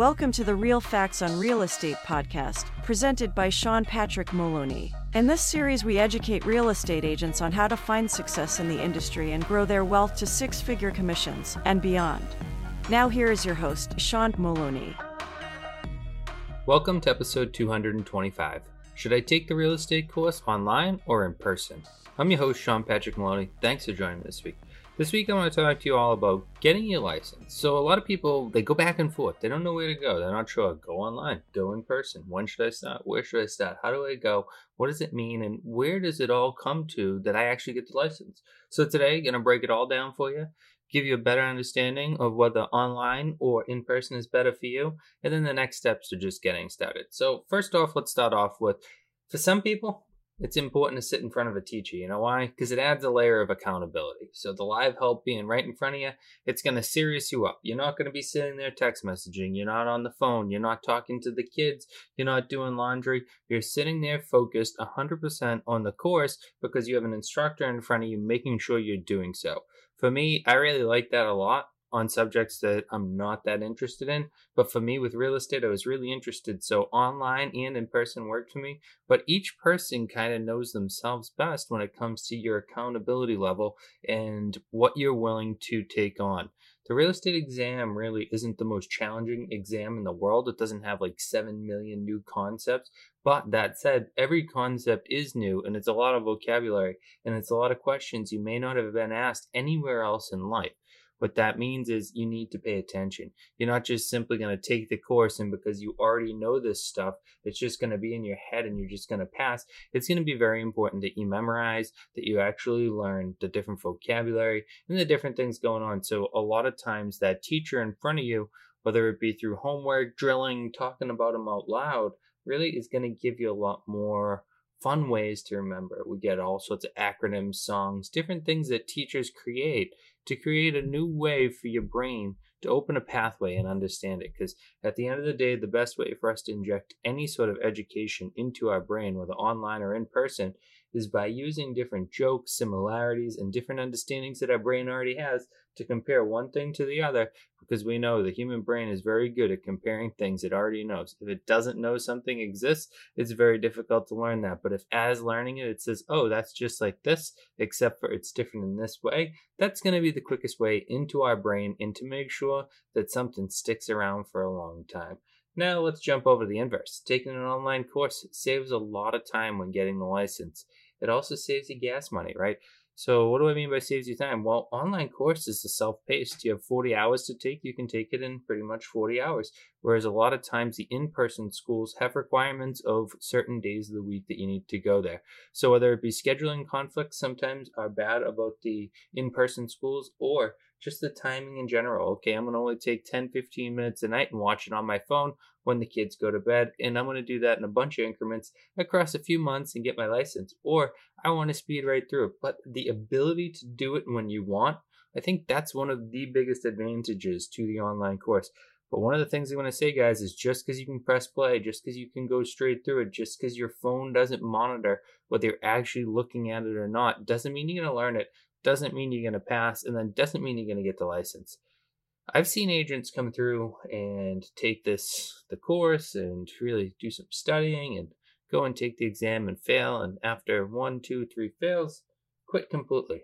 Welcome to the Real Facts on Real Estate podcast, presented by Sean Patrick Moloney. In this series, we educate real estate agents on how to find success in the industry and grow their wealth to six figure commissions and beyond. Now, here is your host, Sean Moloney. Welcome to episode 225. Should I take the real estate course online or in person? I'm your host, Sean Patrick Moloney. Thanks for joining me this week. This week, I want to talk to you all about getting your license. So, a lot of people they go back and forth. They don't know where to go. They're not sure. Go online. Go in person. When should I start? Where should I start? How do I go? What does it mean? And where does it all come to that I actually get the license? So today, I'm gonna break it all down for you. Give you a better understanding of whether online or in person is better for you, and then the next steps to just getting started. So, first off, let's start off with for some people, it's important to sit in front of a teacher. You know why? Because it adds a layer of accountability. So the live help being right in front of you, it's going to serious you up. You're not going to be sitting there text messaging. You're not on the phone. You're not talking to the kids. You're not doing laundry. You're sitting there focused 100% on the course because you have an instructor in front of you making sure you're doing so. For me, I really like that a lot on subjects that I'm not that interested in. But for me, with real estate, I was really interested. So online and in person worked for me. But each person kind of knows themselves best when it comes to your accountability level and what you're willing to take on. The real estate exam really isn't the most challenging exam in the world. It doesn't have like 7 million new concepts. But that said, every concept is new and it's a lot of vocabulary and it's a lot of questions you may not have been asked anywhere else in life. What that means is you need to pay attention. You're not just simply going to take the course and because you already know this stuff, it's just going to be in your head and you're just going to pass. It's going to be very important that you memorize, that you actually learn the different vocabulary and the different things going on. So a lot of times that teacher in front of you, whether it be through homework, drilling, talking about them out loud, really is going to give you a lot more fun ways to remember. We get all sorts of acronyms, songs, different things that teachers create to create a new way for your brain to open a pathway and understand it. Because at the end of the day, the best way for us to inject any sort of education into our brain, whether online or in person, is by using different jokes, similarities, and different understandings that our brain already has to compare one thing to the other because we know the human brain is very good at comparing things it already knows. If it doesn't know something exists, it's very difficult to learn that. But if as learning it, it says, oh, that's just like this, except for it's different in this way, that's going to be the quickest way into our brain and to make sure that something sticks around for a long time. Now let's jump over to the inverse. Taking an online course saves a lot of time when getting the license. It also saves you gas money, right? So what do I mean by saves you time? Well, online courses are self-paced. You have 40 hours to take. You can take it in pretty much 40 hours. Whereas a lot of times the in-person schools have requirements of certain days of the week that you need to go there. So whether it be scheduling conflicts sometimes are bad about the in-person schools or just the timing in general. Okay, I'm going to only take 10, 15 minutes a night and watch it on my phone when the kids go to bed. And I'm going to do that in a bunch of increments across a few months and get my license. Or I want to speed right through it. But the ability to do it when you want, I think that's one of the biggest advantages to the online course. But one of the things I want to say, guys, is just because you can press play, just because you can go straight through it, just because your phone doesn't monitor whether you're actually looking at it or not, doesn't mean you're going to learn it, doesn't mean you're going to pass, and then doesn't mean you're going to get the license. I've seen agents come through and take this the course and really do some studying and go and take the exam and fail and after one, two, three fails, quit completely.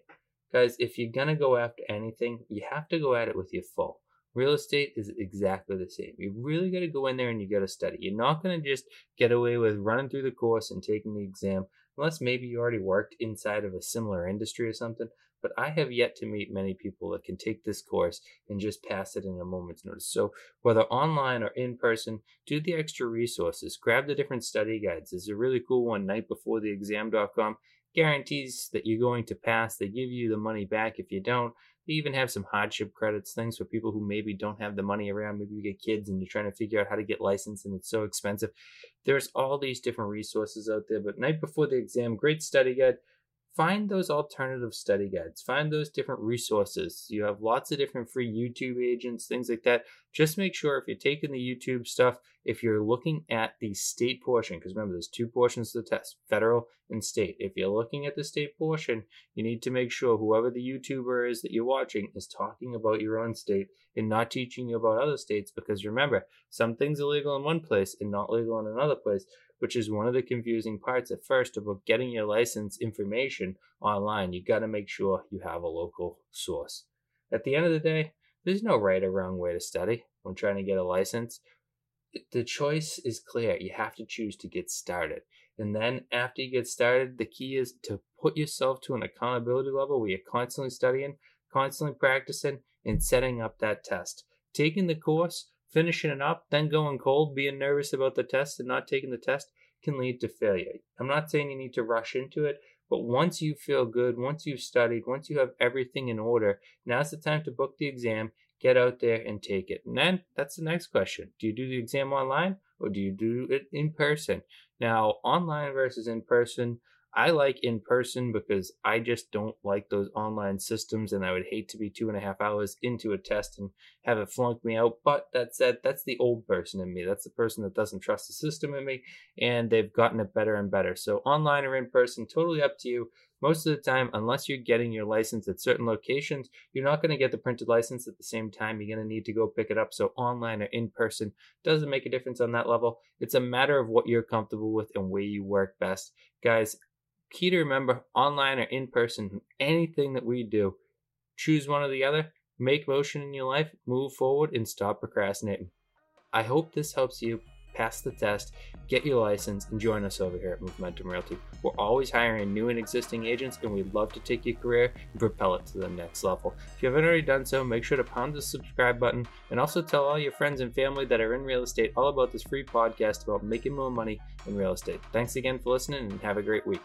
Guys, if you're gonna go after anything, you have to go at it with your full. Real estate is exactly the same. You really got to go in there and you got to study. You're not going to just get away with running through the course and taking the exam, unless maybe you already worked inside of a similar industry or something but I have yet to meet many people that can take this course and just pass it in a moment's notice. So, whether online or in person, do the extra resources. Grab the different study guides. There's a really cool one, nightbeforetheexam.com. Guarantees that you're going to pass. They give you the money back if you don't. They even have some hardship credits, things for people who maybe don't have the money around. Maybe you get kids and you're trying to figure out how to get licensed and it's so expensive. There's all these different resources out there. But night before the exam, great study guide find those alternative study guides, find those different resources. You have lots of different free YouTube agents, things like that. Just make sure if you're taking the YouTube stuff, if you're looking at the state portion, because remember, there's two portions to the test federal and state. If you're looking at the state portion, you need to make sure whoever the YouTuber is that you're watching is talking about your own state and not teaching you about other states, because remember, some things are legal in one place and not legal in another place which is one of the confusing parts at first about getting your license information online. You got to make sure you have a local source. At the end of the day, there's no right or wrong way to study when trying to get a license. The choice is clear. You have to choose to get started. And then after you get started, the key is to put yourself to an accountability level where you're constantly studying, constantly practicing, and setting up that test. Taking the course finishing it up, then going cold, being nervous about the test and not taking the test can lead to failure. I'm not saying you need to rush into it, but once you feel good, once you've studied, once you have everything in order, now's the time to book the exam, get out there and take it. And then that's the next question. Do you do the exam online or do you do it in person? Now, online versus in person, I like in person because I just don't like those online systems, and I would hate to be two and a half hours into a test and have it flunk me out. But that said, that's the old person in me. That's the person that doesn't trust the system in me, and they've gotten it better and better. So, online or in person, totally up to you. Most of the time, unless you're getting your license at certain locations, you're not going to get the printed license at the same time. You're going to need to go pick it up. So, online or in person doesn't make a difference on that level. It's a matter of what you're comfortable with and where you work best. Guys, key to remember online or in person, anything that we do, choose one or the other, make motion in your life, move forward, and stop procrastinating. I hope this helps you pass the test, get your license, and join us over here at Momentum Realty. We're always hiring new and existing agents, and we'd love to take your career and propel it to the next level. If you haven't already done so, make sure to pound the subscribe button and also tell all your friends and family that are in real estate all about this free podcast about making more money in real estate. Thanks again for listening, and have a great week.